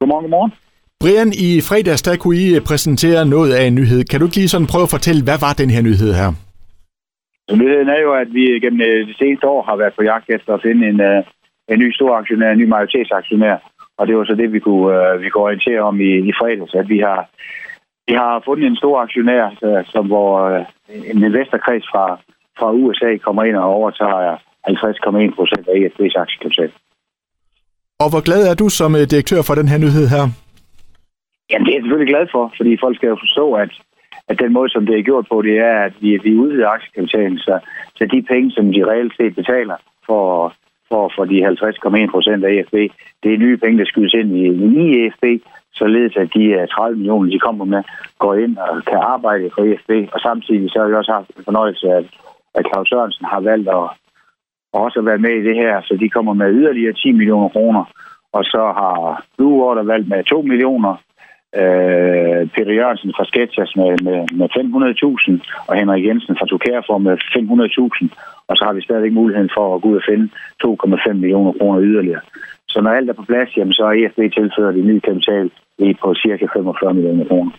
Godmorgen, godmorgen. Brian, i fredags der kunne I præsentere noget af en nyhed. Kan du ikke lige sådan prøve at fortælle, hvad var den her nyhed her? Nyheden er jo, at vi gennem øh, det seneste år har været på jagt efter at finde en, øh, en ny stor aktionær, en ny majoritetsaktionær. Og det var så det, vi kunne, øh, vi kunne orientere om i, i fredags, at vi har, vi har fundet en stor aktionær, som hvor en investorkreds fra, fra USA kommer ind og overtager 50,1 procent af EFB's aktiekapital. Og hvor glad er du som øh, direktør for den her nyhed her? Jamen, det er jeg selvfølgelig glad for, fordi folk skal jo forstå, at, at den måde, som det er gjort på, det er, at vi, vi udvider aktiekapitalen, så, så de penge, som de reelt set betaler for, for, for de 50,1 procent af EFB, det er nye penge, der skydes ind i, i EFB, således at de øh, 30 millioner, de kommer med, går ind og kan arbejde for EFB. Og samtidig så har vi også haft en fornøjelse, at, at Claus Sørensen har valgt at, at også været med i det her, så de kommer med yderligere 10 millioner kroner. Og så har Blue Water valgt med 2 millioner, øh, Peter Jørgensen fra Sketchers med, med, med 500.000, og Henrik Jensen fra Tukær får med 500.000, og så har vi stadigvæk muligheden for at gå ud og finde 2,5 millioner kroner yderligere. Så når alt er på plads, jamen, så er EFB tilført en ny kapital lige på cirka 45 millioner kroner.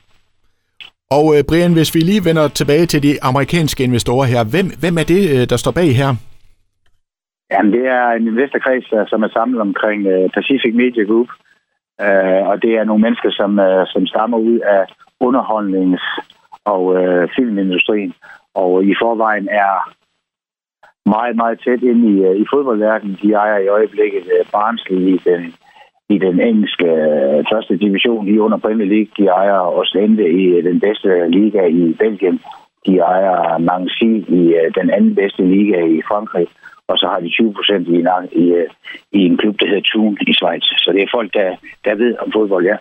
Og øh, Brian, hvis vi lige vender tilbage til de amerikanske investorer her, hvem, hvem er det, øh, der står bag her? Jamen, det er en investorkreds, øh, som er samlet omkring øh, Pacific Media Group, Øh, og det er nogle mennesker, som, øh, som stammer ud af underholdnings- og øh, filmindustrien. Og i forvejen er meget, meget tæt ind i, i fodboldverdenen. De ejer i øjeblikket Barnsley i den, i den engelske øh, første division i under Premier League. De ejer Oslende i den bedste liga i Belgien. De ejer Nancy i øh, den anden bedste liga i Frankrig og så har de 20 procent i, en, i, øh, i en klub, der hedder Thun i Schweiz. Så det er folk, der, der ved om fodbold, ja.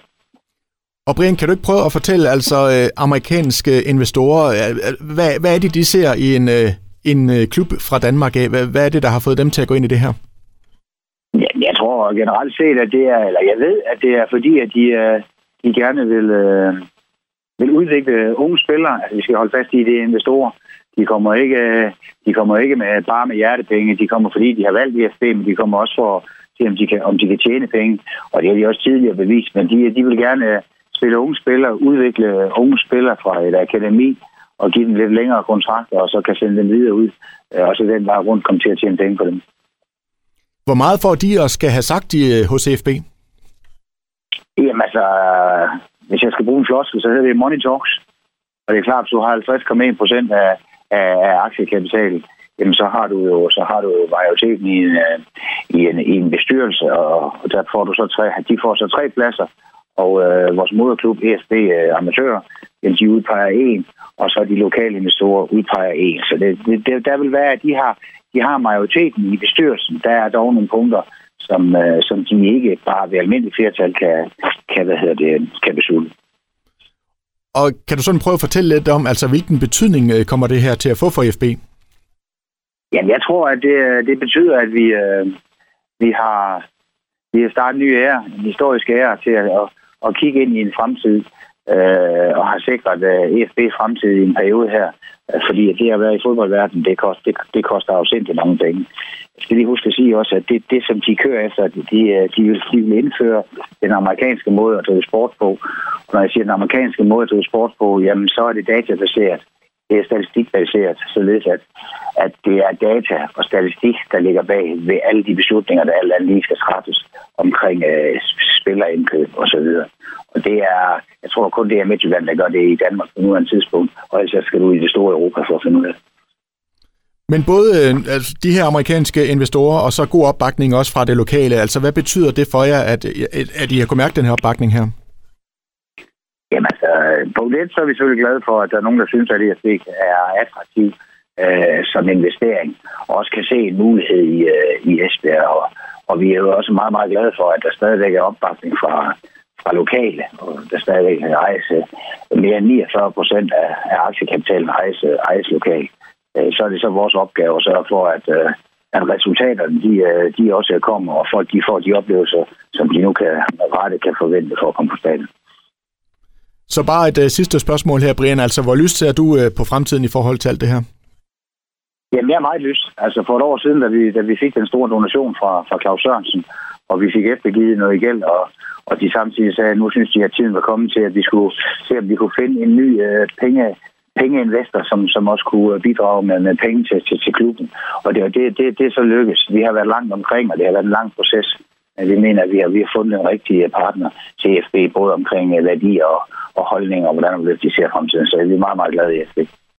Og Brian, kan du ikke prøve at fortælle altså øh, amerikanske investorer, øh, hvad, hvad er det, de ser i en, øh, en øh, klub fra Danmark af? Hvad, hvad er det, der har fået dem til at gå ind i det her? Ja, jeg tror generelt set, at det er, eller jeg ved, at det er fordi, at de, øh, de gerne vil, øh, vil udvikle unge spillere. Altså, vi skal holde fast i, det investorer. De kommer ikke, de kommer ikke med, bare med hjertepenge. De kommer, fordi de har valgt IFB, men de kommer også for at se, om de kan, om de kan tjene penge. Og det har de også tidligere bevist. Men de, de vil gerne spille unge spillere, udvikle unge spillere fra et akademi, og give dem lidt længere kontrakter, og så kan sende dem videre ud. Og så den vej rundt kommer til at tjene penge på dem. Hvor meget får de også skal have sagt i, øh, hos FB? Jamen altså, hvis jeg skal bruge en floskel, så hedder det Money Talks. Og det er klart, at du har 50,1 procent af, af, af aktiekapital, jamen så har du jo så har du jo majoriteten i en, øh, i en, i en bestyrelse, og der får du så tre, de får så tre pladser, og øh, vores moderklub ESB øh, Amatører, jamen de udpeger en, og så de lokale investorer udpeger en. Så det, det, der vil være, at de har, de har majoriteten i bestyrelsen. Der er dog nogle punkter, som, øh, som de ikke bare ved almindelig flertal kan, kan, hvad hedder det, kan beslutte. Og kan du sådan prøve at fortælle lidt om, altså hvilken betydning øh, kommer det her til at få for FB? Jamen, jeg tror, at det, det betyder, at vi, øh, vi har vi har startet en ny ære, en historisk ære til at, at, at kigge ind i en fremtid, øh, og har sikret øh, EFB fremtid i en periode her. Øh, fordi at det at være i fodboldverdenen, det koster, det, det koster afsindigt mange penge. Jeg skal lige huske at sige også, at det, det som de kører efter, de, de, vil, de vil indføre den amerikanske måde at drive sport på. Og når jeg siger den amerikanske måde at drive sport på, jamen så er det databaseret. Det er statistikbaseret, således at, at det er data og statistik, der ligger bag ved alle de beslutninger, der alt andet lige skal træffes omkring øh, spillerindkøb osv. Og det er, jeg tror kun det er Midtjylland, der gør det i Danmark på nuværende tidspunkt, og ellers skal du i det store Europa for at finde ud af det. Men både øh, altså, de her amerikanske investorer og så god opbakning også fra det lokale, altså hvad betyder det for jer, at, at I har kunnet mærke den her opbakning her? Jamen altså, på lidt så er vi selvfølgelig glade for, at der er nogen, der synes, at ESB er attraktiv øh, som investering, og også kan se en mulighed i, øh, i Esbjerg. Og, og vi er jo også meget, meget glade for, at der stadigvæk er opbakning fra, fra lokale, og der stadigvæk rejse mere end 49 procent af, af aktiekapitalen rejse, rejse lokalt. Øh, så er det så vores opgave at sørge for, at, øh, at resultaterne de, øh, de også kommer, og folk de får de oplevelser, som de nu kan rette kan forvente for at komme på stadion. Så bare et uh, sidste spørgsmål her, Brian. Altså, hvor lyst ser du uh, på fremtiden i forhold til alt det her? Jamen, jeg er meget lyst. Altså, for et år siden, da vi, da vi fik den store donation fra, fra Claus Sørensen, og vi fik eftergivet noget gæld, og, og de samtidig sagde, at nu synes de, at tiden var kommet til, at vi skulle se, om vi kunne finde en ny øh, penge, pengeinvestor, som, som også kunne øh, bidrage med, med penge til, til, til klubben. Og det, det, det, det er så lykkes. Vi har været langt omkring, og det har været en lang proces. Men vi mener, at vi har, vi har fundet en rigtig øh, partner til FB, både omkring øh, værdier og, og holdninger, og hvordan de ser fremtiden. Så vi er meget, meget glade i FB.